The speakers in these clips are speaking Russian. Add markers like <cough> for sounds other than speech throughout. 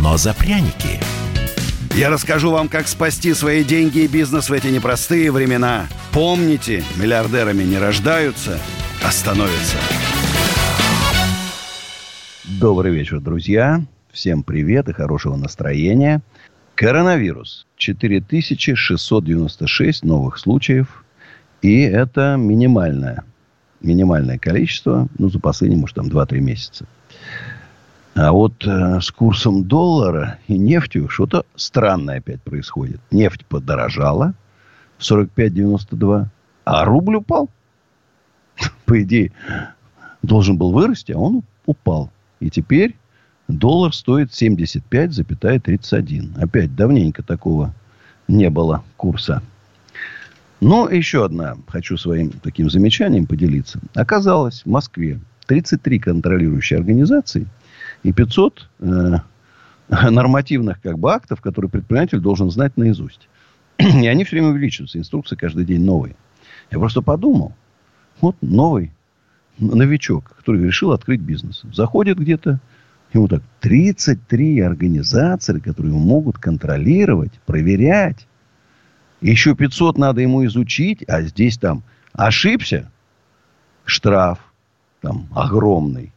но за пряники. Я расскажу вам, как спасти свои деньги и бизнес в эти непростые времена. Помните, миллиардерами не рождаются, а становятся. Добрый вечер, друзья. Всем привет и хорошего настроения. Коронавирус. 4696 новых случаев. И это минимальное, минимальное количество, ну, за последние, может, там 2-3 месяца. А вот э, с курсом доллара и нефтью что-то странное опять происходит. Нефть подорожала 45,92, а рубль упал. <laughs> По идее, должен был вырасти, а он упал. И теперь доллар стоит 75,31. Опять давненько такого не было курса. Но еще одна, хочу своим таким замечанием поделиться. Оказалось, в Москве 33 контролирующие организации – и 500 э, <laughs> нормативных как бы актов, которые предприниматель должен знать наизусть. <clears throat> И они все время увеличиваются. Инструкции каждый день новые. Я просто подумал. Вот новый новичок, который решил открыть бизнес. Заходит где-то, ему так 33 организации, которые могут контролировать, проверять. Еще 500 надо ему изучить, а здесь там ошибся, штраф там огромный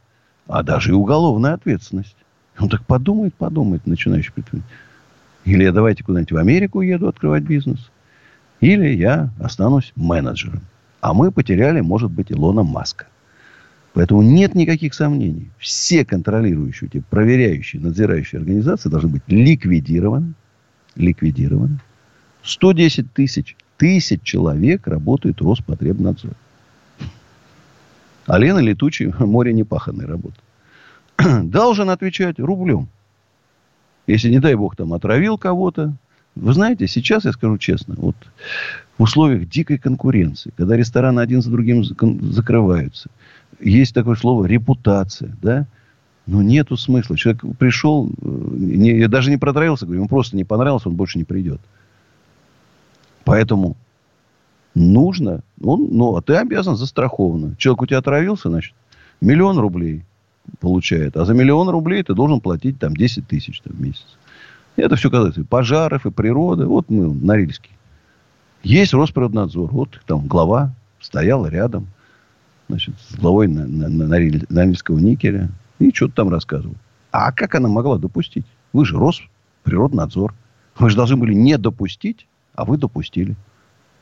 а даже и уголовная ответственность. Он так подумает, подумает, начинающий предприниматель. Или я давайте куда-нибудь в Америку еду открывать бизнес. Или я останусь менеджером. А мы потеряли, может быть, Илона Маска. Поэтому нет никаких сомнений. Все контролирующие, эти проверяющие, надзирающие организации должны быть ликвидированы. Ликвидированы. 110 тысяч, тысяч человек работает Роспотребнадзор. А Лена летучий, <laughs> море непаханной работы. <clears throat> Должен отвечать рублем. Если, не дай бог, там отравил кого-то. Вы знаете, сейчас, я скажу честно, вот в условиях дикой конкуренции, когда рестораны один за другим закрываются, есть такое слово репутация, да, ну, нету смысла. Человек пришел, э, не, даже не протравился, говорю, ему просто не понравилось, он больше не придет. Поэтому нужно, он, ну, а ты обязан застрахованно. Человек у тебя отравился, значит, миллион рублей получает. А за миллион рублей ты должен платить там 10 тысяч там, в месяц. Это все касается и пожаров, и природы. Вот мы, Норильский. Есть Росприроднадзор. Вот там глава стояла рядом. Значит, с главой на, на, на, Норильского никеля. И что-то там рассказывал. А как она могла допустить? Вы же Росприроднадзор. Вы же должны были не допустить, а вы допустили.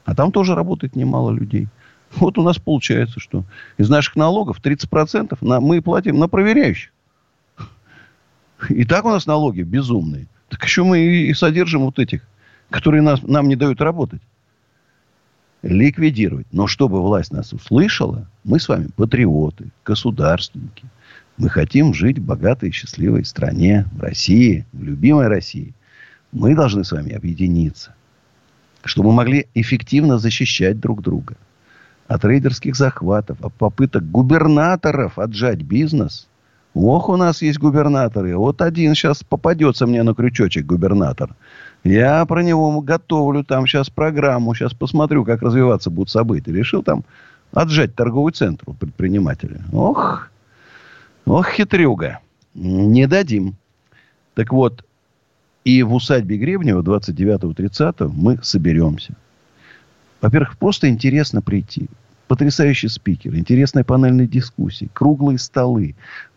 А там тоже работает немало людей. Вот у нас получается, что из наших налогов 30% на, мы платим на проверяющих. И так у нас налоги безумные. Так еще мы и содержим вот этих, которые нас, нам не дают работать. Ликвидировать. Но чтобы власть нас услышала, мы с вами патриоты, государственники. Мы хотим жить в богатой и счастливой стране, в России, в любимой России. Мы должны с вами объединиться чтобы мы могли эффективно защищать друг друга от рейдерских захватов, от попыток губернаторов отжать бизнес. Ох, у нас есть губернаторы. Вот один сейчас попадется мне на крючочек губернатор. Я про него готовлю там сейчас программу. Сейчас посмотрю, как развиваться будут события. Решил там отжать торговый центр у предпринимателя. Ох, ох, хитрюга. Не дадим. Так вот, и в усадьбе Гребнева 29-30 мы соберемся. Во-первых, просто интересно прийти. Потрясающий спикер, интересная панельная дискуссия, круглые столы.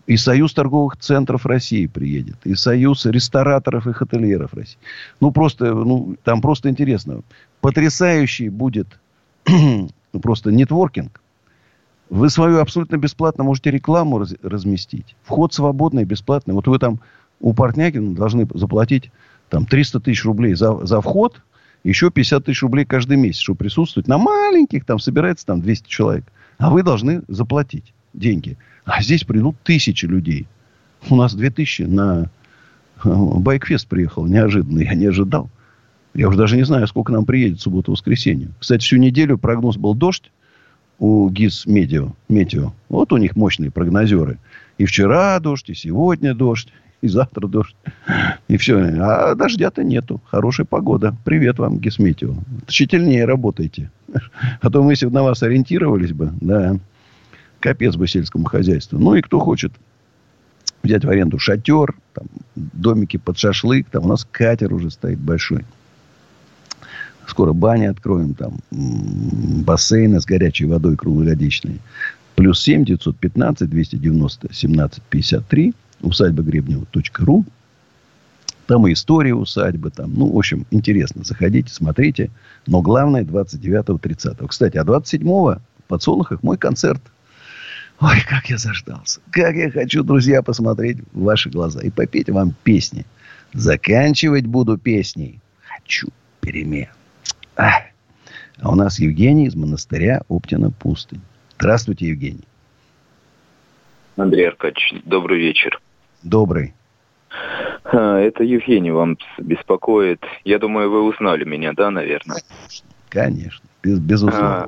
И Союз торговых центров России приедет. И Союз рестораторов и хотельеров России. Ну, просто, ну, там просто интересно. Потрясающий будет <clears throat> ну, просто нетворкинг. Вы свою абсолютно бесплатно можете рекламу раз, разместить. Вход свободный, бесплатный. Вот вы там у Портнягина должны заплатить там 300 тысяч рублей за, за вход, еще 50 тысяч рублей каждый месяц, чтобы присутствовать на маленьких, там собирается там 200 человек. А вы должны заплатить деньги. А здесь придут тысячи людей. У нас 2000 на Байкфест приехал неожиданно, я не ожидал. Я уже даже не знаю, сколько нам приедет в субботу-воскресенье. Кстати, всю неделю прогноз был дождь у ГИС. Метео. Вот у них мощные прогнозеры. И вчера дождь, и сегодня дождь, и завтра дождь. И все. А дождя-то нету. Хорошая погода. Привет вам, Гисметео. Тщательнее работайте. А то мы, если бы на вас ориентировались бы, да, капец бы сельскому хозяйству. Ну и кто хочет взять в аренду шатер, там, домики под шашлык, там у нас катер уже стоит большой. Скоро бани откроем, там бассейны с горячей водой круглогодичные. Плюс 7 915 290 17 53 усадьба Гребнева.ру. Там и история усадьбы. Там, ну, в общем, интересно. Заходите, смотрите. Но главное 29-30. Кстати, а 27-го в Подсолнухах мой концерт. Ой, как я заждался. Как я хочу, друзья, посмотреть в ваши глаза. И попеть вам песни. Заканчивать буду песней. Хочу перемен. А, а у нас Евгений из монастыря Оптина Пустынь. Здравствуйте, Евгений. Андрей Аркадьевич, добрый вечер. Добрый. А, это Евгений вам беспокоит. Я думаю, вы узнали меня, да, наверное? Конечно, без, безусловно.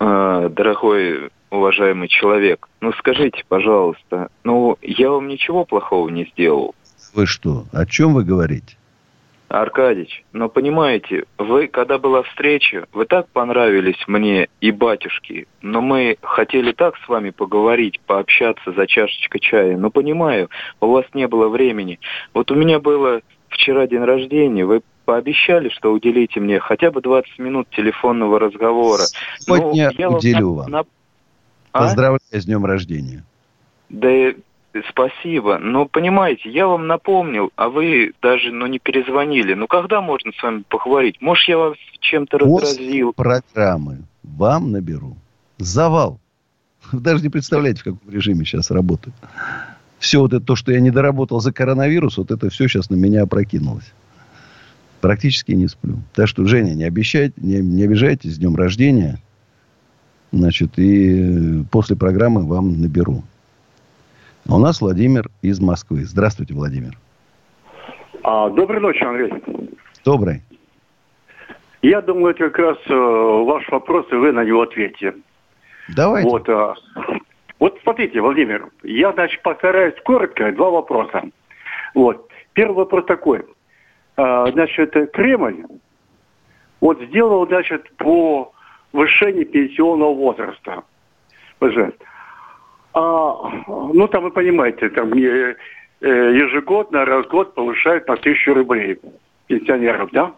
А, а, дорогой, уважаемый человек, ну скажите, пожалуйста, ну я вам ничего плохого не сделал. Вы что? О чем вы говорите? Аркадьич, но понимаете, вы, когда была встреча, вы так понравились мне и батюшке, но мы хотели так с вами поговорить, пообщаться за чашечкой чая. Но понимаю, у вас не было времени. Вот у меня было вчера день рождения, вы пообещали, что уделите мне хотя бы 20 минут телефонного разговора. Сегодня ну, уделю вам. На... А? Поздравляю с днем рождения. Да Спасибо. Но понимаете, я вам напомнил, а вы даже ну, не перезвонили. Ну когда можно с вами поговорить? Может, я вас чем-то разразил? программы вам наберу. Завал. Вы даже не представляете, в каком режиме сейчас работаю. Все вот это, то, что я не доработал за коронавирус, вот это все сейчас на меня опрокинулось. Практически не сплю. Так что, Женя, не обещайте, не, не обижайтесь, с днем рождения. Значит, и после программы вам наберу. А у нас Владимир из Москвы. Здравствуйте, Владимир. А, доброй ночи, Андрей. Добрый. Я думаю, это как раз э, ваш вопрос, и вы на него ответите. Давайте. Вот, э, вот смотрите, Владимир, я, значит, постараюсь коротко, два вопроса. Вот. Первый вопрос такой. Э, значит, Кремль вот сделал, значит, по повышению пенсионного возраста. А, ну, там вы понимаете, там э, ежегодно, раз в год повышают на тысячу рублей пенсионеров, да?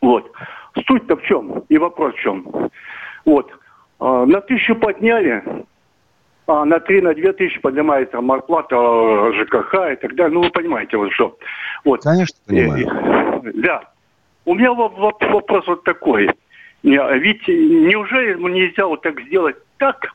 Вот. Суть-то в чем? И вопрос в чем? Вот. А, на тысячу подняли, а на три, на две тысячи поднимается марплата ЖКХ и так далее. Ну, вы понимаете, вот что. Вот. Конечно, понимаю. Да. У меня вопрос вот такой. Ведь неужели нельзя вот так сделать так,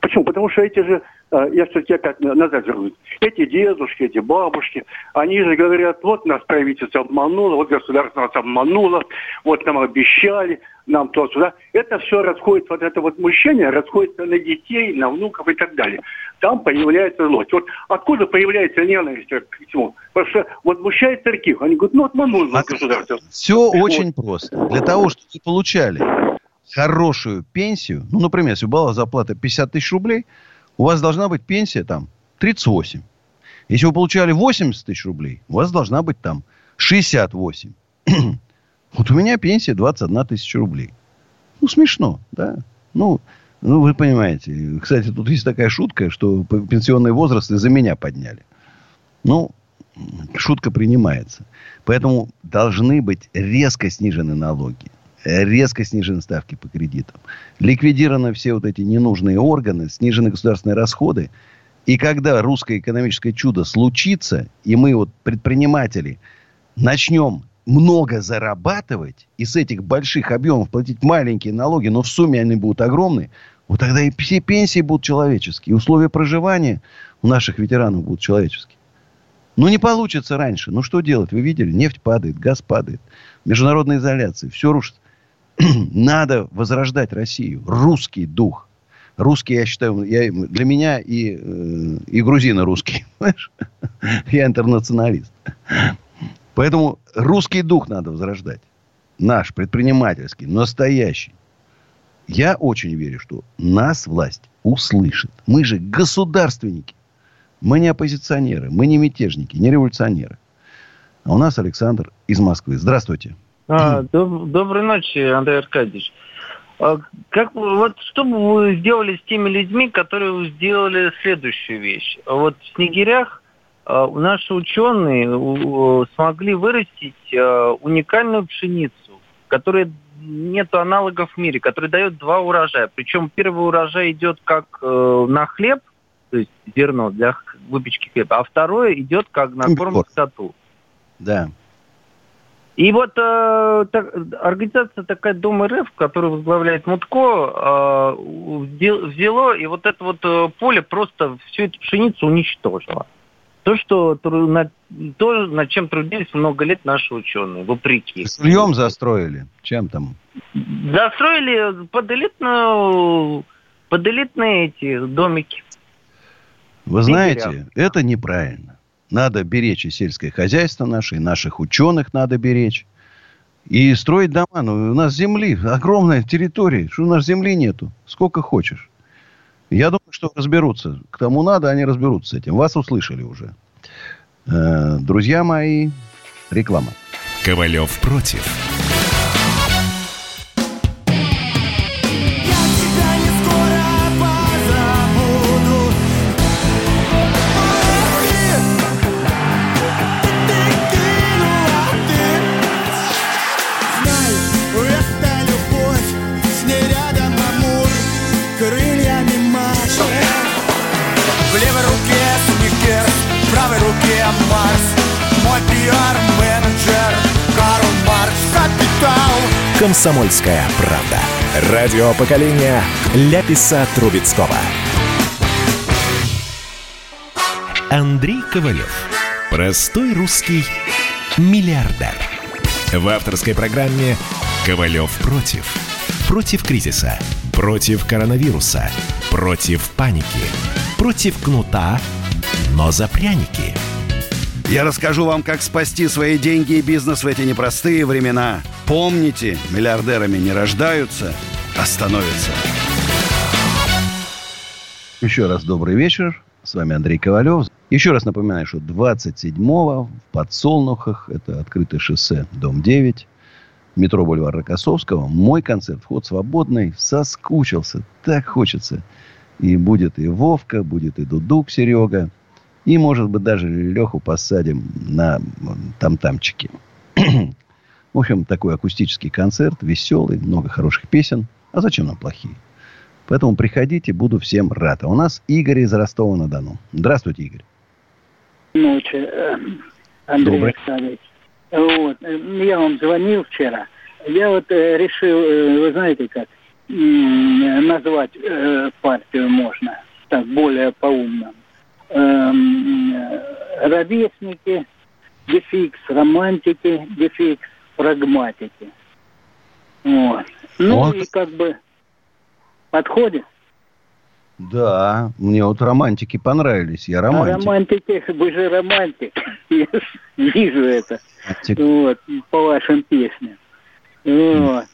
Почему? Потому что эти же, э, я все-таки опять назад вернусь, эти дедушки, эти бабушки, они же говорят, вот нас правительство обмануло, вот государство нас обмануло, вот нам обещали, нам то сюда. Это все расходится, вот это вот мужчина расходится на детей, на внуков и так далее. Там появляется злость. Вот откуда появляется ненависть к всему? Потому что вот мужчины церкви, они говорят, ну обмануло нас государство. Все вот. очень просто. Для того, чтобы получали хорошую пенсию, ну, например, если была зарплата 50 тысяч рублей, у вас должна быть пенсия там 38. Если вы получали 80 тысяч рублей, у вас должна быть там 68. <clears throat> вот у меня пенсия 21 тысяча рублей. Ну, смешно, да? Ну, ну, вы понимаете. Кстати, тут есть такая шутка, что пенсионный возраст из-за меня подняли. Ну, шутка принимается. Поэтому должны быть резко снижены налоги резко снижены ставки по кредитам, ликвидированы все вот эти ненужные органы, снижены государственные расходы. И когда русское экономическое чудо случится, и мы вот предприниматели начнем много зарабатывать и с этих больших объемов платить маленькие налоги, но в сумме они будут огромные, вот тогда и все пенсии будут человеческие, и условия проживания у наших ветеранов будут человеческие. Ну, не получится раньше. Ну, что делать? Вы видели? Нефть падает, газ падает. Международная изоляция. Все рушится. <clears throat> Надо возрождать Россию. Русский дух. Русский, я считаю, я, для меня и, э, и грузины русские. <laughs> Понимаешь? Я интернационалист. Поэтому русский дух надо возрождать. Наш, предпринимательский, настоящий. Я очень верю, что нас власть услышит. Мы же государственники. Мы не оппозиционеры, мы не мятежники, не революционеры. А у нас Александр из Москвы. Здравствуйте. А, <clears throat> доб- доброй ночи, Андрей Аркадьевич. А, как, вот что бы вы сделали с теми людьми, которые сделали следующую вещь? Вот в Снегирях а, наши ученые смогли вырастить а, уникальную пшеницу, которая нет аналогов в мире, которая дает два урожая. Причем первый урожай идет как э, на хлеб, то есть зерно для выпечки хлеба, а второе идет как на корм скоту. Да. И вот э, так, организация такая Дом РФ, которую возглавляет Мутко, э, взяло и вот это вот э, поле просто всю эту пшеницу уничтожило. То, что над, то, над чем трудились много лет наши ученые, вопреки. Сырьем застроили? Чем там? Застроили под элитную, под элитные эти домики. Вы знаете, это неправильно. Надо беречь и сельское хозяйство наше, и наших ученых надо беречь. И строить дома. Ну, у нас земли, огромная территория. Что у нас земли нету? Сколько хочешь. Я думаю, что разберутся. К тому надо, они разберутся с этим. Вас услышали уже. Э, друзья мои, реклама. Ковалев против. «Комсомольская правда». Радио поколения Ляписа Трубецкого. Андрей Ковалев. Простой русский миллиардер. В авторской программе «Ковалев против». Против кризиса. Против коронавируса. Против паники. Против кнута, но за пряники. Я расскажу вам, как спасти свои деньги и бизнес в эти непростые времена. Помните, миллиардерами не рождаются, а становятся. Еще раз добрый вечер. С вами Андрей Ковалев. Еще раз напоминаю, что 27-го в Подсолнухах, это открытое шоссе, дом 9, метро Бульвар Рокоссовского, мой концерт, вход свободный, соскучился, так хочется. И будет и Вовка, будет и Дудук Серега. И, может быть, даже Леху посадим на там-тамчики. <clears throat> В общем, такой акустический концерт, веселый, много хороших песен. А зачем нам плохие? Поэтому приходите, буду всем рад. А у нас Игорь из Ростова-на-Дону. Здравствуйте, Игорь. Ночи, э, Андрей Добрый. Александрович. Вот, э, я вам звонил вчера. Я вот э, решил, вы знаете как, назвать партию можно так более по-умному эм, ровесники, дефикс романтики, дефикс прагматики. Вот. Ну вот. и как бы подходит. Да, мне вот романтики понравились. Я романтик. А романтики, вы же романтик. <laughs> Я вижу это. Романтик. Вот, по вашим песням. Вот.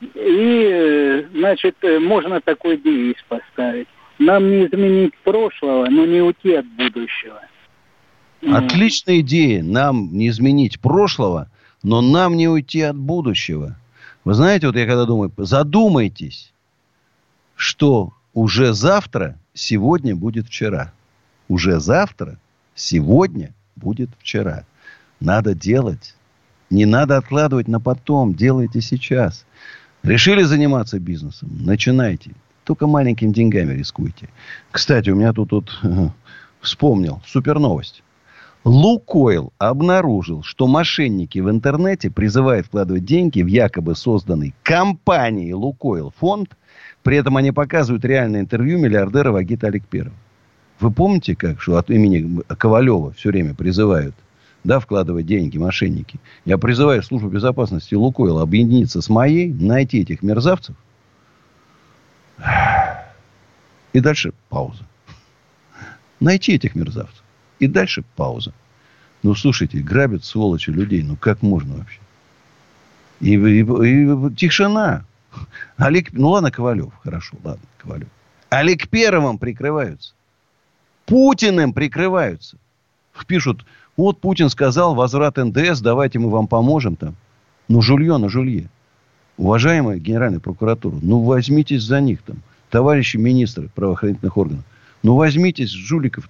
И, значит, можно такой девиз поставить. Нам не изменить прошлого, но не уйти от будущего. Отличная идея. Нам не изменить прошлого, но нам не уйти от будущего. Вы знаете, вот я когда думаю, задумайтесь, что уже завтра, сегодня будет вчера. Уже завтра, сегодня будет вчера. Надо делать. Не надо откладывать на потом. Делайте сейчас. Решили заниматься бизнесом? Начинайте. Только маленькими деньгами рискуйте. Кстати, у меня тут, тут вспомнил супер новость. Лукойл обнаружил, что мошенники в интернете призывают вкладывать деньги в якобы созданный компанией Лукойл фонд. При этом они показывают реальное интервью миллиардера Вагита Аликперова. Вы помните, как, что от имени Ковалева все время призывают да, вкладывать деньги мошенники. Я призываю службу безопасности Лукойла объединиться с моей, найти этих мерзавцев И дальше пауза. Найти этих мерзавцев. И дальше пауза. Ну, слушайте, грабят сволочи людей. Ну, как можно вообще? И, и, и тишина. Олег, ну ладно, Ковалев, хорошо, ладно, Ковалев. Олег Первым прикрываются. Путиным прикрываются. Пишут, вот Путин сказал, возврат НДС, давайте мы вам поможем там. Ну, жулье на жулье. Уважаемая Генеральная прокуратура, ну, возьмитесь за них там. Товарищи министры правоохранительных органов. Ну, возьмитесь, жуликов.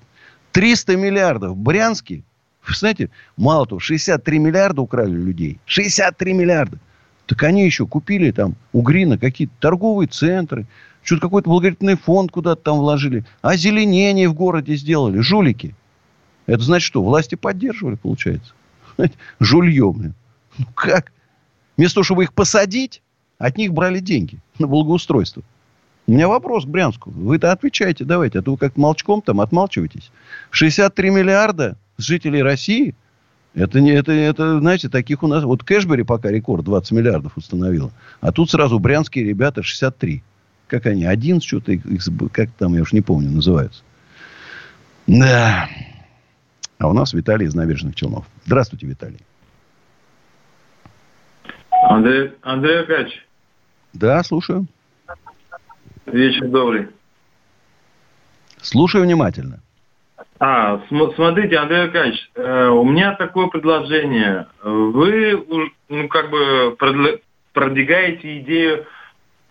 300 миллиардов. В Брянске, знаете, мало того, 63 миллиарда украли людей. 63 миллиарда. Так они еще купили там у Грина какие-то торговые центры, что-то какой-то благотворительный фонд куда-то там вложили. Озеленение в городе сделали. Жулики. Это значит что? Власти поддерживали, получается. Жулье, блин. Ну как? Вместо того, чтобы их посадить, от них брали деньги на благоустройство. У меня вопрос к Брянску. Вы-то отвечаете, давайте. А то вы как молчком там отмалчиваетесь. 63 миллиарда жителей России – это, не, это, это, знаете, таких у нас... Вот Кэшбери пока рекорд 20 миллиардов установила. А тут сразу брянские ребята 63. Как они? Один что-то, как там, я уж не помню, называются. Да. А у нас Виталий из Набережных Челнов. Здравствуйте, Виталий. Андрей, Андрей Аркадьевич. Да, слушаю. Вечер добрый. Слушаю внимательно. А, смотрите, Андрей Аркадьевич, э, у меня такое предложение. Вы, ну, как бы продвигаете идею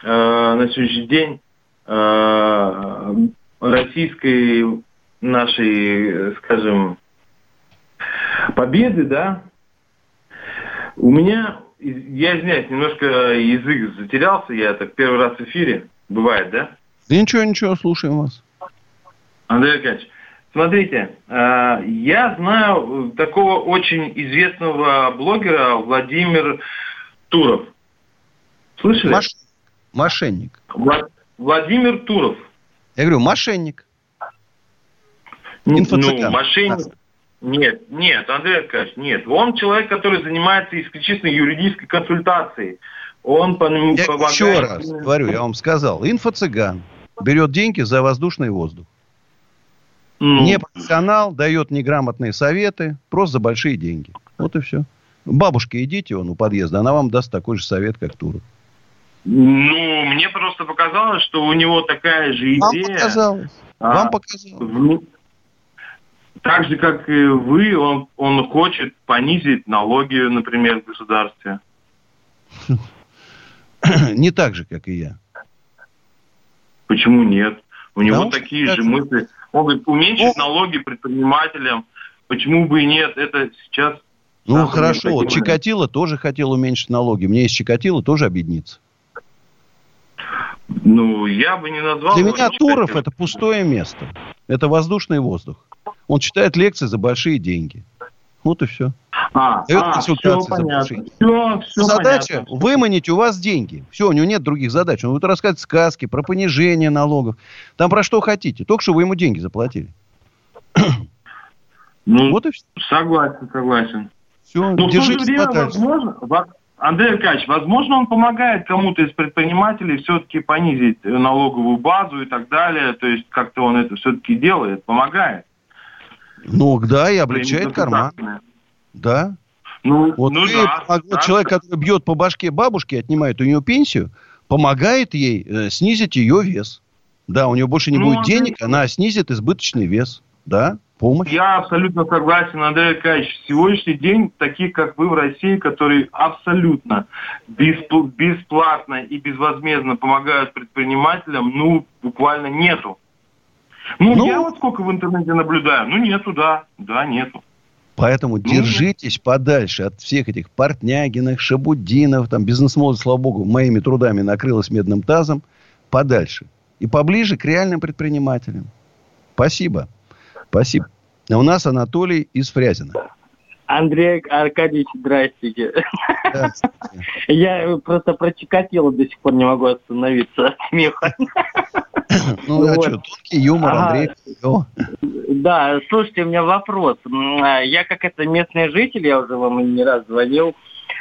э, на сегодняшний день э, российской нашей, скажем, победы, да? У меня, я извиняюсь, немножко язык затерялся, я так первый раз в эфире, бывает, да? Да ничего, ничего, слушаем вас. Андрей Аркадьевич, Смотрите, э, я знаю такого очень известного блогера Владимир Туров. Слышали? Маш... Мошенник. Влад... Владимир Туров. Я говорю, мошенник. Ну, мошенник. Нет, нет, Андрей Аркадьевич, нет. Он человек, который занимается исключительно юридической консультацией. Он по я помогает... Еще раз говорю, я вам сказал. Инфо-цыган берет деньги за воздушный воздух. Ну. Не профессионал, дает неграмотные советы, просто за большие деньги. Вот и все. Бабушке идите, он у подъезда, она вам даст такой же совет, как Туров. Ну, мне просто показалось, что у него такая же идея. Вам показалось. А, Вам показалось. Так же, как и вы, он, он хочет понизить налоги, например, в государстве. <clears throat> Не так же, как и я. Почему нет? У него такие же мысли могут уменьшить ну, налоги предпринимателям. Почему бы и нет? Это сейчас... Ну, хорошо. Вот Чикатило тоже хотел уменьшить налоги. Мне из Чикатило тоже объединиться. Ну, я бы не назвал... Для меня Туров – это пустое место. Это воздушный воздух. Он читает лекции за большие деньги. Вот и все. А, Дает а, консультации все понятно. Все, все Задача понятно. выманить у вас деньги. Все, у него нет других задач. Он будет рассказывать сказки про понижение налогов. Там про что хотите. Только что вы ему деньги заплатили. <clears throat> Ну, вот и все. Согласен, согласен. Все, Но держитесь в то же время, возможно, Андрей Аркадьевич, возможно, он помогает кому-то из предпринимателей все-таки понизить налоговую базу и так далее. То есть как-то он это все-таки делает, помогает. Ну, да, и облегчает карман. Да. Ну, вот ну, да, вот да. человек, который бьет по башке бабушки, отнимает у нее пенсию, помогает ей э, снизить ее вес. Да, у нее больше не ну, будет денег, она снизит избыточный вес. Да, помощь. Я абсолютно согласен, Андрей Аркадьевич. Сегодняшний день таких, как вы в России, которые абсолютно бесплатно и безвозмездно помогают предпринимателям, ну, буквально нету. Ну, ну, я вот сколько в интернете наблюдаю. Ну, нету, да. Да, нету. Поэтому ну, держитесь подальше от всех этих Портнягиных, Шабудинов, там бизнес-молодость, слава богу, моими трудами накрылась медным тазом, подальше. И поближе к реальным предпринимателям. Спасибо. Спасибо. А у нас Анатолий из Фрязина. Андрей Аркадьевич, здрасте. Здравствуйте. Я просто про Чикатило до сих пор не могу остановиться от смеха. Ну, а что, тонкий юмор, Андрей. Да, слушайте, у меня вопрос. А, я как это местный житель, я уже вам не раз звонил,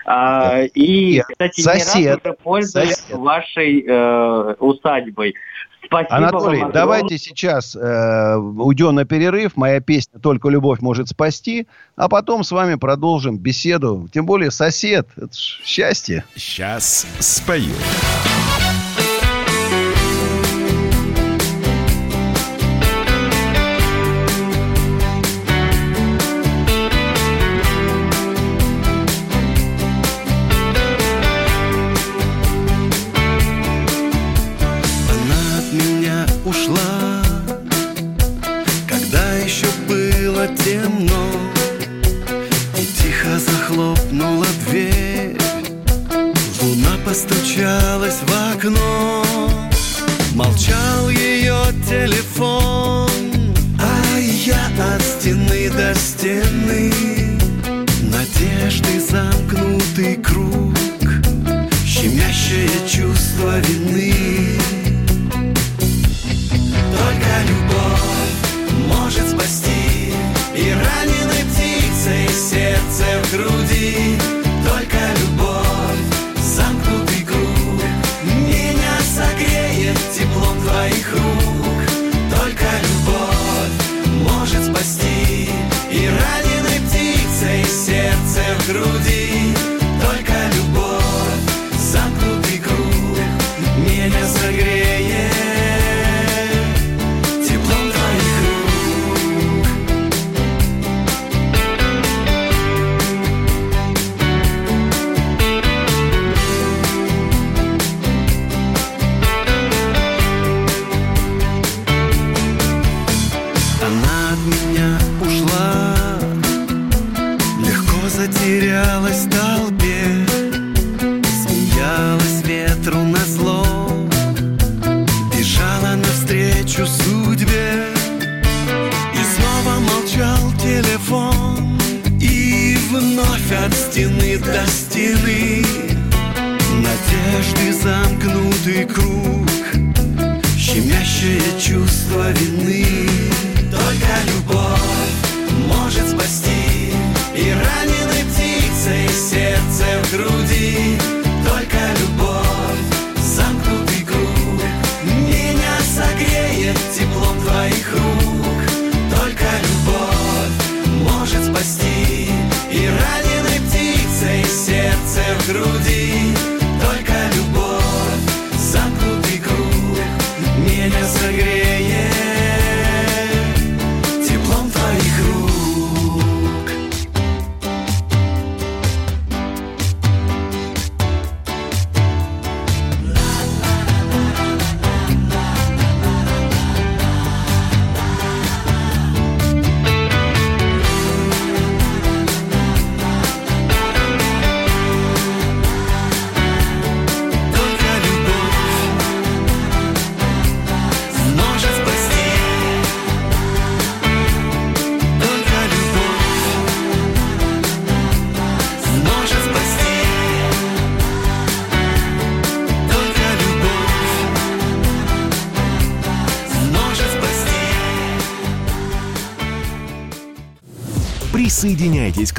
а, и, кстати, не раз уже пользуюсь вашей э, усадьбой. Спасибо Анатолий, вам давайте сейчас э, уйдем на перерыв. Моя песня «Только любовь может спасти», а потом с вами продолжим беседу. Тем более сосед, это счастье. Сейчас спою. присоединяйтесь к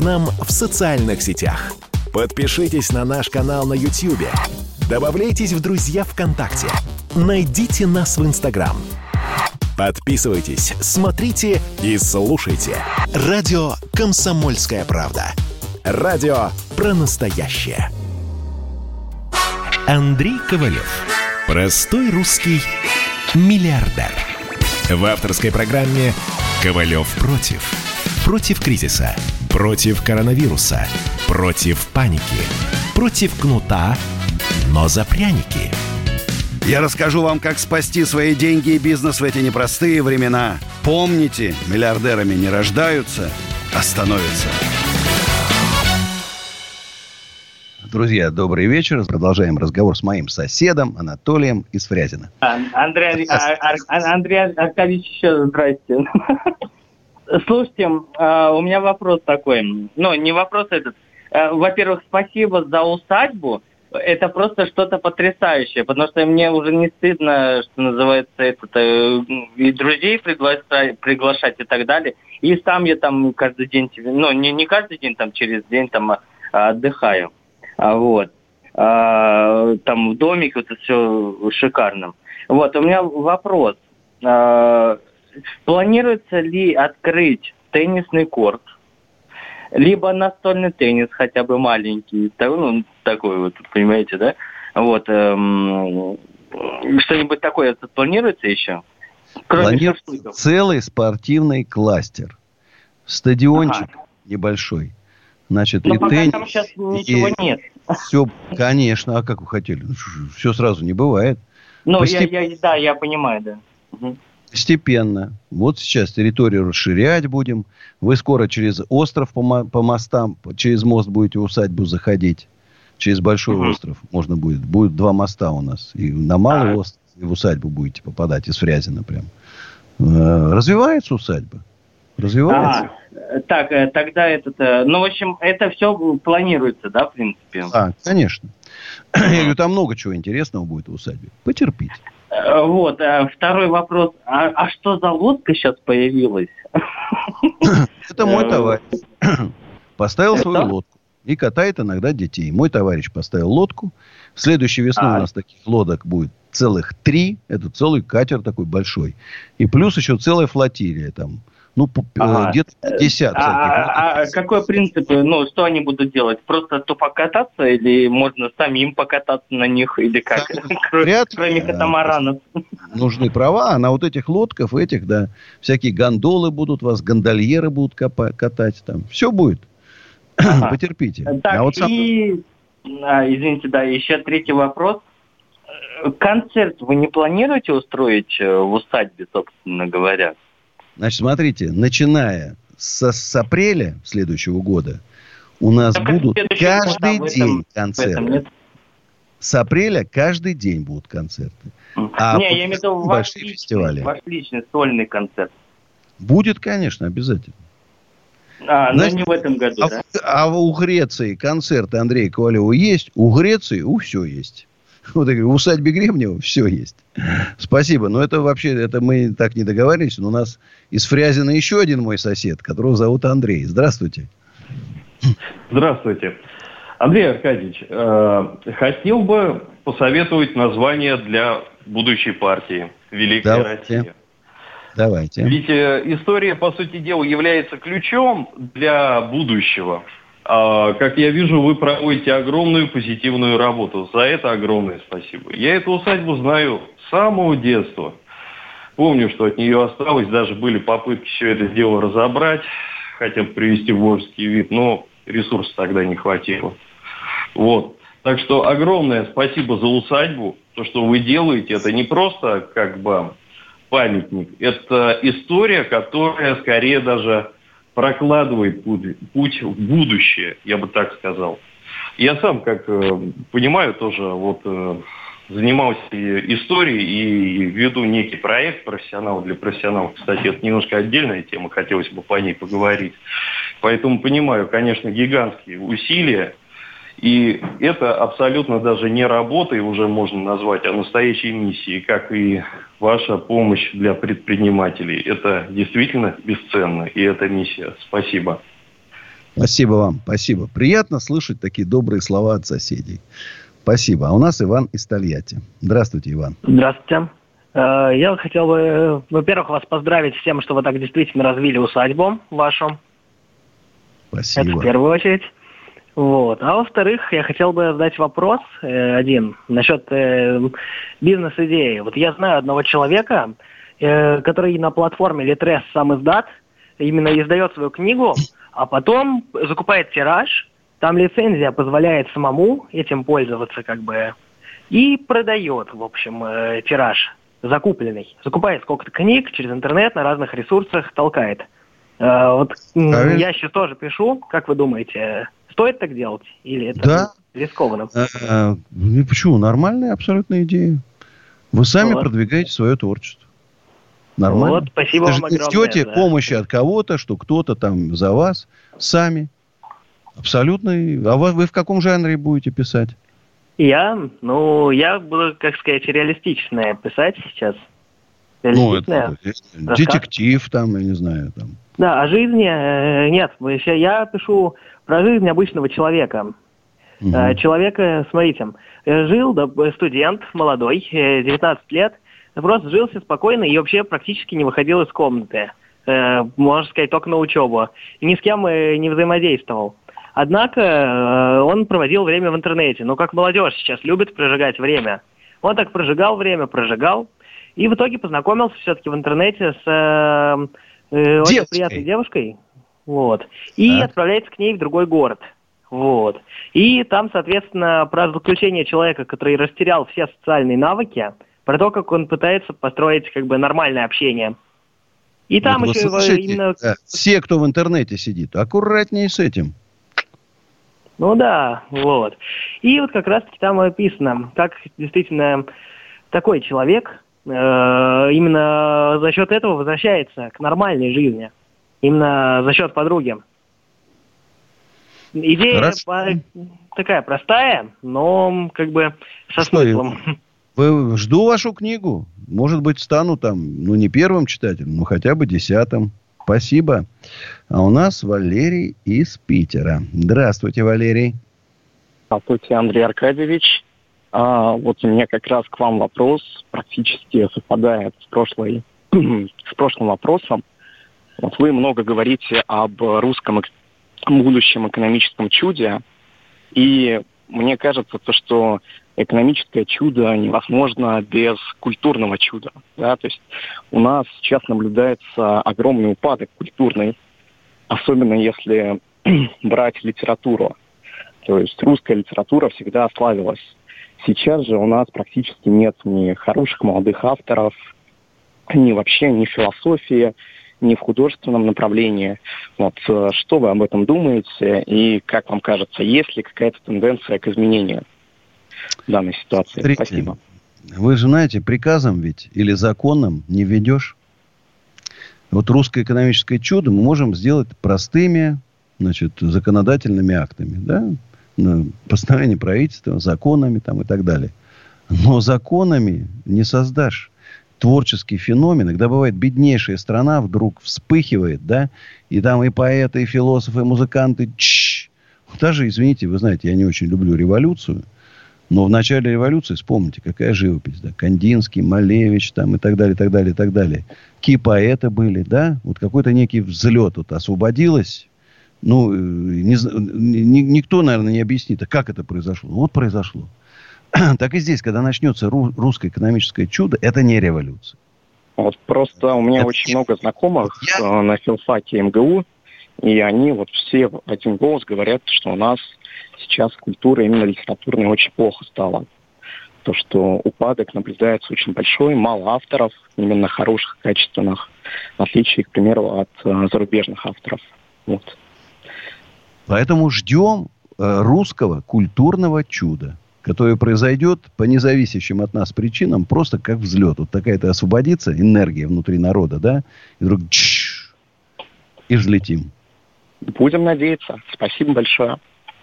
нам в социальных сетях. Подпишитесь на наш канал на YouTube. Добавляйтесь в друзья ВКонтакте. Найдите нас в Инстаграм. Подписывайтесь, смотрите и слушайте. Радио «Комсомольская правда». Радио про настоящее. Андрей Ковалев. Простой русский миллиардер. В авторской программе «Ковалев против» Против кризиса. Против коронавируса. Против паники. Против кнута, но за пряники. Я расскажу вам, как спасти свои деньги и бизнес в эти непростые времена. Помните, миллиардерами не рождаются, а становятся. Друзья, добрый вечер. Продолжаем разговор с моим соседом Анатолием из Фрязина. Андрей, Андрей Аркадьевич, еще здрасте. Слушайте, а, у меня вопрос такой. Ну, не вопрос этот. А, во-первых, спасибо за усадьбу. Это просто что-то потрясающее, потому что мне уже не стыдно, что называется, это э, и друзей приглашать, приглашать и так далее. И сам я там каждый день, ну, не, не каждый день, там через день там а, отдыхаю. Вот. Там в домике, вот это все шикарно. Вот, у меня вопрос. Планируется ли открыть теннисный корт? Либо настольный теннис, хотя бы маленький, ну, такой вот, понимаете, да? Вот, эм, что-нибудь такое планируется еще? Планируется целый спортивный кластер. Стадиончик ага. небольшой. Значит, Но и пока теннис, там сейчас ничего и нет. Все, конечно, а как вы хотели? Ну, все сразу не бывает. Ну, Постеп... я, я, да, я понимаю, да. Угу. Постепенно. Вот сейчас территорию расширять будем. Вы скоро через остров по, мо- по мостам, через мост будете в усадьбу заходить. Через большой угу. остров можно будет. Будет два моста у нас. И на малый а. остров, и в усадьбу будете попадать из Фрязина прям. Э, развивается усадьба. Развивается. А, так, э, тогда этот... Э, ну, в общем, это все планируется, да, в принципе? Да, конечно. <clears throat> Я говорю, там много чего интересного будет в усадьбе. Потерпите. Вот, второй вопрос. А, а что за лодка сейчас появилась? <coughs> Это мой товарищ. <coughs> Поставил свою лодку и катает иногда детей. Мой товарищ поставил лодку. В следующей весной а. у нас таких лодок будет целых три. Это целый катер такой большой. И плюс еще целая флотилия там. Ну, ага. где-то 50 а, а, а какой принцип? Ну, что они будут делать? Просто тупо кататься или можно самим покататься на них? Или как? <laughs> Вряд Кроме катамаранов. Нужны права, а на вот этих лодках, этих, да, всякие гондолы будут вас, гондольеры будут катать там. Все будет. <clears throat> Ага. Потерпите. Так, а вот сам... и... А, извините, да, еще третий вопрос. Концерт вы не планируете устроить э, в усадьбе, собственно говоря? Значит, смотрите, начиная с, с апреля следующего года у нас так будут каждый года, день этом, концерты. С апреля каждый день будут концерты. А не, я имею в виду ваш личный, фестивали. ваш личный сольный концерт. Будет, конечно, обязательно. А, но не в этом году, а, да? А у Греции концерты Андрея Ковалева есть? У Греции у все есть. Вот я говорю, в усадьбе Гребнева все есть. Спасибо. Но это вообще, это мы так не договаривались. Но у нас из Фрязина еще один мой сосед, которого зовут Андрей. Здравствуйте. Здравствуйте. Андрей Аркадьевич, э, хотел бы посоветовать название для будущей партии «Великая Давайте. Россия». Давайте. Ведь э, история, по сути дела, является ключом для будущего. А, как я вижу, вы проводите огромную позитивную работу. За это огромное спасибо. Я эту усадьбу знаю с самого детства. Помню, что от нее осталось, даже были попытки все это дело разобрать, хотя бы привести в божеский вид, но ресурсов тогда не хватило. Вот. Так что огромное спасибо за усадьбу. То, что вы делаете, это не просто как бы памятник, это история, которая скорее даже прокладывает путь, путь в будущее, я бы так сказал. Я сам, как э, понимаю, тоже вот э, занимался историей и веду некий проект профессионал для профессионалов. Кстати, это немножко отдельная тема, хотелось бы по ней поговорить. Поэтому понимаю, конечно, гигантские усилия и это абсолютно даже не работой уже можно назвать, а настоящей миссией, как и ваша помощь для предпринимателей. Это действительно бесценно, и это миссия. Спасибо. Спасибо вам, спасибо. Приятно слышать такие добрые слова от соседей. Спасибо. А у нас Иван из Тольятти. Здравствуйте, Иван. Здравствуйте. Э, я хотел бы, во-первых, вас поздравить с тем, что вы так действительно развили усадьбу вашу. Спасибо. Это в первую очередь. Вот. А во-вторых, я хотел бы задать вопрос э, один насчет э, бизнес-идеи. Вот я знаю одного человека, э, который на платформе Литрес сам издат, именно издает свою книгу, а потом закупает тираж, там лицензия позволяет самому этим пользоваться как бы, и продает, в общем, э, тираж закупленный. Закупает сколько-то книг через интернет на разных ресурсах, толкает. Э, вот а я сейчас тоже пишу, как вы думаете, Стоит так делать? Или это да. рискованно? А, ну, почему? Нормальная абсолютная идея. Вы сами вот. продвигаете свое творчество. Нормально. Вот, спасибо Вы вам же не ждете да. помощи от кого-то, что кто-то там за вас. Сами. Абсолютно. А вы, вы в каком жанре будете писать? Я? Ну, я буду, как сказать, реалистичное писать сейчас. Ну, это, детектив там, я не знаю, там. Да, о жизни э, нет. Я пишу про жизнь обычного человека. Угу. Человека, смотрите, жил да, студент молодой, 19 лет, просто жил себе спокойно и вообще практически не выходил из комнаты. Э, можно сказать, только на учебу. И ни с кем э, не взаимодействовал. Однако э, он проводил время в интернете. Но как молодежь сейчас любит прожигать время. Он так прожигал время, прожигал. И в итоге познакомился все-таки в интернете с э, очень приятной девушкой. Вот. И а? отправляется к ней в другой город. Вот. И там, соответственно, про заключение человека, который растерял все социальные навыки, про то, как он пытается построить как бы нормальное общение. И там вот еще слышите, именно... Да, все, кто в интернете сидит, аккуратнее с этим. Ну да, вот. И вот как раз-таки там описано, как действительно такой человек именно за счет этого возвращается к нормальной жизни. Именно за счет подруги. Идея по, такая простая, но как бы со Что, смыслом. Вы, жду вашу книгу. Может быть, стану там, ну, не первым читателем, но хотя бы десятым. Спасибо. А у нас Валерий из Питера. Здравствуйте, Валерий. Здравствуйте, Андрей Аркадьевич. А, вот у меня как раз к вам вопрос, практически совпадает с, прошлой, <clears throat> с прошлым вопросом. Вот вы много говорите об русском будущем экономическом чуде, и мне кажется, то, что экономическое чудо невозможно без культурного чуда. Да? То есть у нас сейчас наблюдается огромный упадок культурный, особенно если <clears throat> брать литературу. То есть русская литература всегда славилась. Сейчас же у нас практически нет ни хороших молодых авторов, ни вообще ни философии, ни в художественном направлении. Вот, э, что вы об этом думаете и как вам кажется, есть ли какая-то тенденция к изменению данной ситуации? Смотрите, Спасибо. Вы же знаете, приказом ведь или законом не ведешь. Вот русское экономическое чудо мы можем сделать простыми, значит, законодательными актами, да, постановление правительства, законами там и так далее. Но законами не создашь творческий феномен, когда бывает беднейшая страна вдруг вспыхивает, да, и там и поэты, и философы, и музыканты, чш. Даже, извините, вы знаете, я не очень люблю революцию, но в начале революции, вспомните, какая живопись, да, Кандинский, Малевич, там, и так далее, и так далее, и так далее. Какие поэты были, да, вот какой-то некий взлет вот освободилось, ну, э, не, ни, никто, наверное, не объяснит, а как это произошло. Ну, вот произошло. <clears throat> так и здесь, когда начнется русское экономическое чудо, это не революция. Вот просто у меня это очень много знакомых Я... Э, на филфаке МГУ, и они вот все в один голос говорят, что у нас сейчас культура именно литературная очень плохо стала. То, что упадок наблюдается очень большой, мало авторов, именно хороших, качественных, в отличие, к примеру, от э, зарубежных авторов. Вот. Поэтому ждем э, русского культурного чуда которое произойдет по независящим от нас причинам, просто как взлет. Вот такая-то освободится энергия внутри народа, да, и вдруг и взлетим. Будем надеяться. Спасибо большое.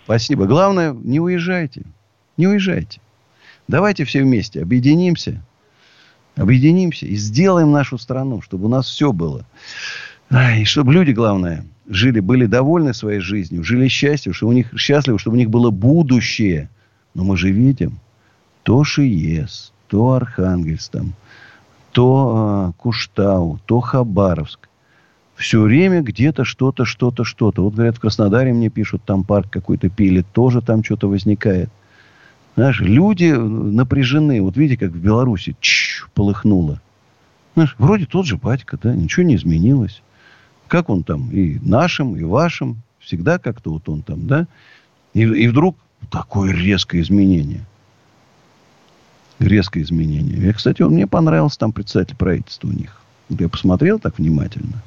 Спасибо. Главное, не уезжайте. Не уезжайте. Давайте все вместе объединимся. Объединимся и сделаем нашу страну, чтобы у нас все было. И чтобы люди, главное, жили, были довольны своей жизнью, жили счастьем, чтобы у них счастливы, чтобы у них было будущее – но мы же видим, то Шиес, то Архангельск, там, то э, Куштау, то Хабаровск. Все время где-то что-то, что-то, что-то. Вот, говорят, в Краснодаре мне пишут, там парк какой-то пилит, тоже там что-то возникает. Знаешь, люди напряжены. Вот видите, как в Беларуси чш, полыхнуло. Знаешь, вроде тот же батька, да, ничего не изменилось. Как он там и нашим, и вашим. Всегда как-то вот он там, да. И, и вдруг Такое резкое изменение. Резкое изменение. И, кстати, он мне понравился, там председатель правительства у них. Вот я посмотрел так внимательно.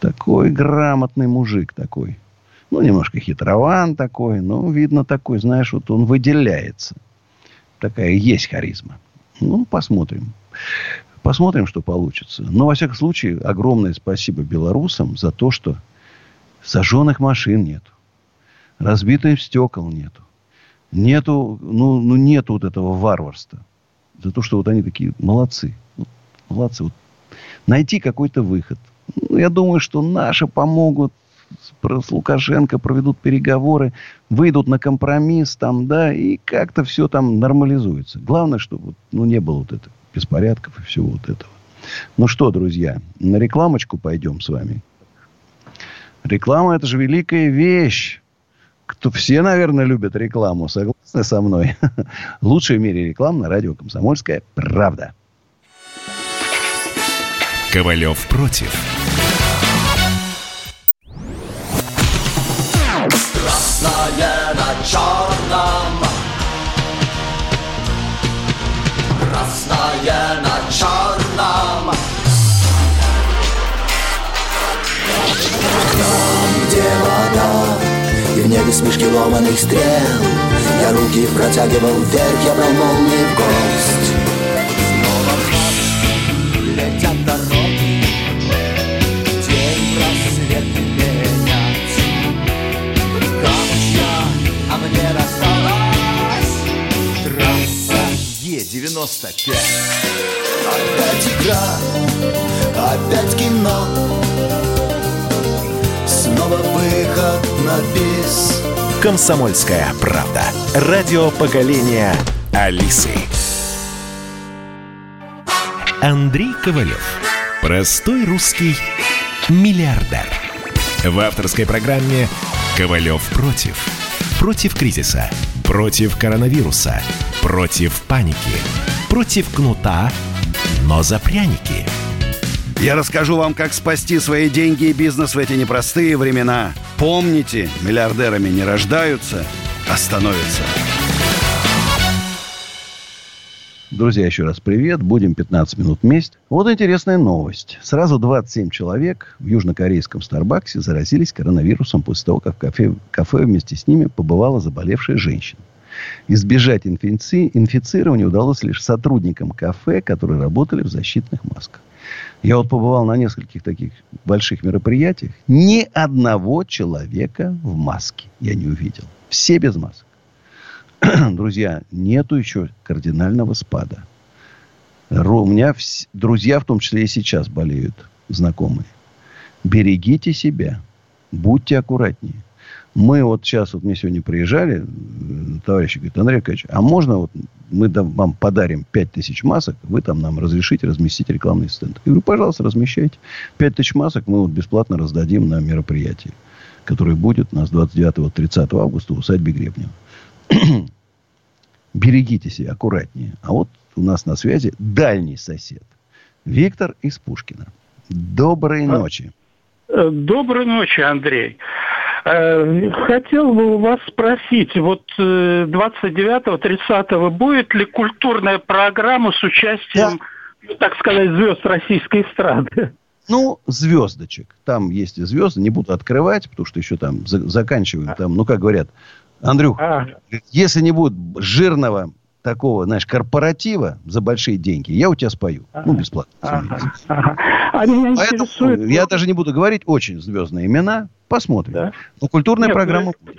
Такой грамотный мужик такой. Ну, немножко хитрован такой. Ну, видно такой, знаешь, вот он выделяется. Такая есть харизма. Ну, посмотрим. Посмотрим, что получится. Но, во всяком случае, огромное спасибо белорусам за то, что сожженных машин нет. Разбитых стекол нету нету, ну, ну нету вот этого варварства. За то, что вот они такие молодцы. Вот, молодцы. Вот. Найти какой-то выход. Ну, я думаю, что наши помогут с Лукашенко проведут переговоры, выйдут на компромисс там, да, и как-то все там нормализуется. Главное, чтобы ну, не было вот этого беспорядков и всего вот этого. Ну что, друзья, на рекламочку пойдем с вами. Реклама – это же великая вещь. Кто, все, наверное, любят рекламу. Согласны со мной? <laughs> Лучшая в мире реклама на радио «Комсомольская правда». Ковалев против. Красное на черном Красное на черном Там, где вода И в небе смешки ломаных стрел Я руки протягивал вверх Я брал молнии в гость Е-95 Опять игра, опять кино Снова выход на бис Комсомольская правда. Радио поколения Алисы. Андрей Ковалев. Простой русский миллиардер. В авторской программе «Ковалев против». Против кризиса. Против коронавируса. Против паники. Против кнута, но за пряники. Я расскажу вам, как спасти свои деньги и бизнес в эти непростые времена. Помните, миллиардерами не рождаются, а становятся. Друзья, еще раз привет. Будем 15 минут вместе. Вот интересная новость. Сразу 27 человек в южнокорейском Старбаксе заразились коронавирусом после того, как в кафе, кафе вместе с ними побывала заболевшая женщина. Избежать инфици... инфицирования удалось лишь сотрудникам кафе, которые работали в защитных масках. Я вот побывал на нескольких таких больших мероприятиях. Ни одного человека в маске я не увидел. Все без масок. <clears throat> Друзья, нету еще кардинального спада. У меня вс... друзья, в том числе и сейчас болеют, знакомые. Берегите себя. Будьте аккуратнее. Мы вот сейчас, вот мне сегодня приезжали, товарищи говорят, Андрей Аркадьевич, а можно вот мы вам подарим 5000 масок, вы там нам разрешите разместить рекламный стенд. Я говорю, пожалуйста, размещайте. 5000 масок мы вот бесплатно раздадим на мероприятии, которое будет у нас 29-30 августа в усадьбе Гребнева. <clears throat> Берегите себя аккуратнее. А вот у нас на связи дальний сосед. Виктор из Пушкина. Доброй ночи. Доброй ночи, Андрей. Э, Хотел бы у вас спросить, вот 29-30 будет ли культурная программа с участием, ну, так сказать, звезд российской эстрады? Ну, звездочек. Там есть и звезды. Не буду открывать, потому что еще там за- заканчиваем. Там, ну, как говорят, Андрюх, А, если не будет жирного такого, знаешь, корпоратива за большие деньги, я у тебя спою. Ну, бесплатно. ага, ага. А меня Поэтому интересует... я даже не буду говорить очень звездные имена. Посмотрим. Но культурная Нет, программа ну,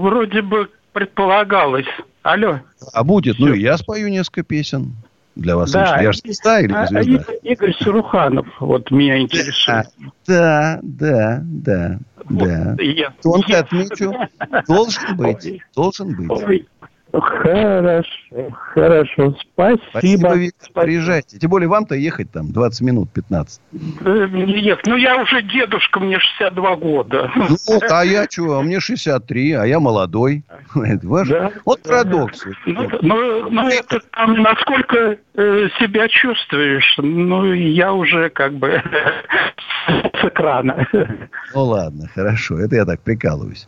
Вроде бы предполагалось. Алло. А будет, ну и я спою несколько песен для вас. Да. лично. Я же звезда или А, не звезда? Игорь, Игорь Суруханов, вот меня интересует. Да, да, да, да. я- Тонко я- отмечу. Должен быть. Должен быть. Ой, хорошо, хорошо, спасибо. Спасибо, Виктор. Приезжайте. Тем более вам-то ехать там 20 минут, 15. Э, Нет, ну я уже дедушка, мне 62 года. Ну, а я что? А мне 63, а я молодой. <laughs> Это ваш- Вот парадокс. Ну, ну, ну, это там насколько э, себя чувствуешь, ну, я уже как бы <laughs> с экрана. Ну ладно, хорошо. Это я так прикалываюсь.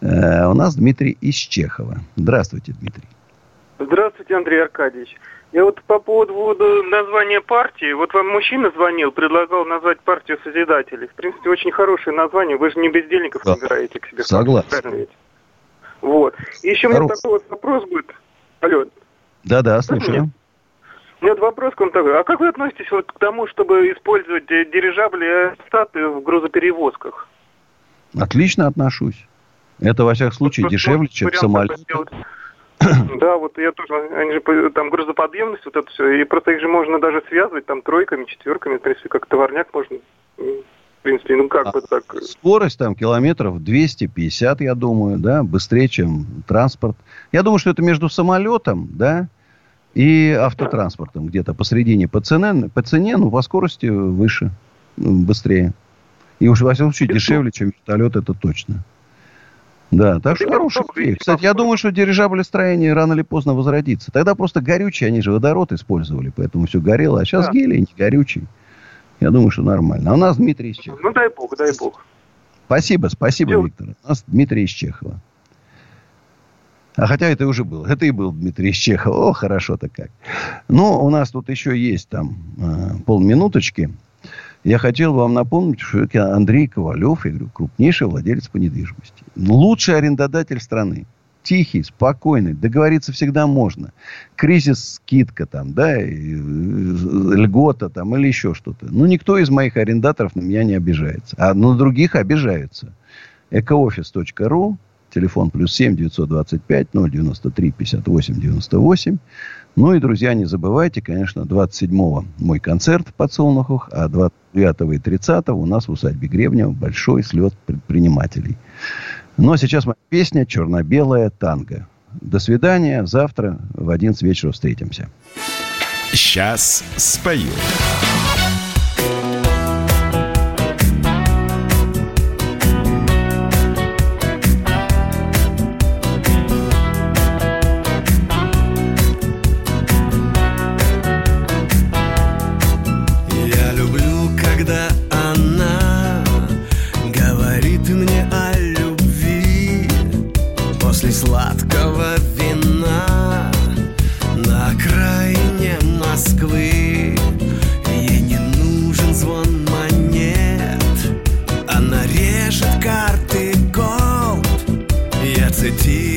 Э, у нас Дмитрий из Чехова. Здравствуйте, Дмитрий. Здравствуйте, Андрей Аркадьевич. Я вот по поводу названия партии, вот вам мужчина звонил, предлагал назвать партию Созидателей. В принципе, очень хорошее название, вы же не бездельников Да. набираете к себе. Согласен. Вот. И еще у меня такой вот вопрос будет. Алло, Да-да, слушаю. У меня вот вопрос к вам такой. А как вы относитесь вот к тому, чтобы использовать дирижабли и аэростаты в грузоперевозках? Отлично отношусь. Это, во всяком случае, дешевле, чем самолет. <clears throat> Да, вот я тоже, они же там грузоподъемность, вот это все, и просто их же можно даже связывать там тройками, четверками, в принципе, как товарняк можно, в принципе, ну как бы так. Скорость там километров 250, я думаю, да, быстрее, чем транспорт. Я думаю, что это между самолетом, да, и автотранспортом где-то посредине по цене, по цене, ну, по скорости выше, ну, быстрее. И уж, во всяком случае, дешевле, чем вертолет, это точно. Да, так что хороший идея. Кстати, я думаю, что дирижаблестроение рано или поздно возродится. Тогда просто горючий, они же водород использовали, поэтому все горело. А сейчас да. гелий не горючий. Я думаю, что нормально. А у нас Дмитрий из Чехова. Ну, дай бог, дай бог. Спасибо, спасибо, Все. Виктор. У нас Дмитрий из Чехова. А хотя это уже был. Это и был Дмитрий из Чехова. О, хорошо-то как. Но у нас тут еще есть там э, полминуточки. Я хотел вам напомнить, что это Андрей Ковалев, я говорю, крупнейший владелец по недвижимости. Лучший арендодатель страны. Тихий, спокойный, договориться всегда можно. Кризис, скидка там, да, льгота там или еще что-то. Ну, никто из моих арендаторов на меня не обижается. А на других обижаются. Экоофис.ру, телефон плюс 7 925 093 58 98. Ну и, друзья, не забывайте, конечно, 27-го мой концерт в Подсолнухах, а 29 и 30 у нас в усадьбе Гребнева большой слет предпринимателей. Ну, а сейчас моя песня «Черно-белая танго». До свидания. Завтра в 11 вечера встретимся. Сейчас спою. Ковалев